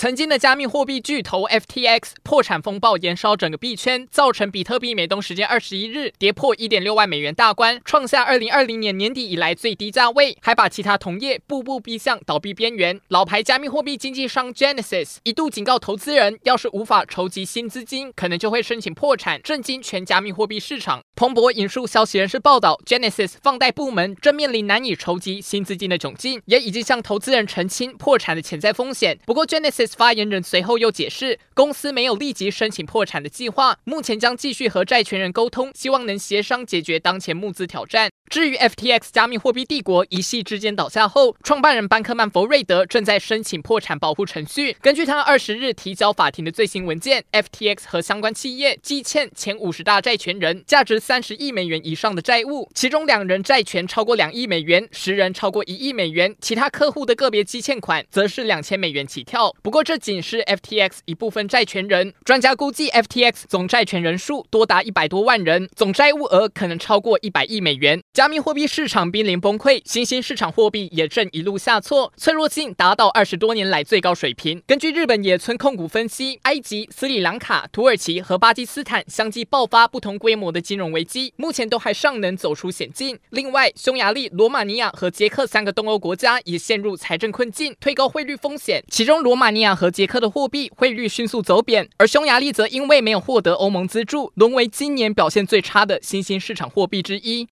曾经的加密货币巨头 FTX 破产风暴延烧整个币圈，造成比特币美东时间二十一日跌破一点六万美元大关，创下二零二零年年底以来最低价位，还把其他同业步步逼向倒闭边缘。老牌加密货币经纪商 Genesis 一度警告投资人，要是无法筹集新资金，可能就会申请破产，震惊全加密货币市场。彭博引述消息人士报道，Genesis 放贷部门正面临难以筹集新资金的窘境，也已经向投资人澄清破产的潜在风险。不过，Genesis 发言人随后又解释，公司没有立即申请破产的计划，目前将继续和债权人沟通，希望能协商解决当前募资挑战。至于 FTX 加密货币帝国一夕之间倒下后，创办人班克曼·弗瑞德正在申请破产保护程序。根据他二十日提交法庭的最新文件，FTX 和相关企业积欠前五十大债权人价值三十亿美元以上的债务，其中两人债权超过两亿美元，十人超过一亿美元，其他客户的个别积欠款则是两千美元起跳。不过这仅是 FTX 一部分债权人，专家估计 FTX 总债权人数多达一百多万人，总债务额可能超过一百亿美元。加密货币市场濒临崩溃，新兴市场货币也正一路下挫，脆弱性达到二十多年来最高水平。根据日本野村控股分析，埃及、斯里兰卡、土耳其和巴基斯坦相继爆发不同规模的金融危机，目前都还尚能走出险境。另外，匈牙利、罗马尼亚和捷克三个东欧国家也陷入财政困境，推高汇率风险。其中，罗马尼亚亚和捷克的货币汇率迅速走贬，而匈牙利则因为没有获得欧盟资助，沦为今年表现最差的新兴市场货币之一。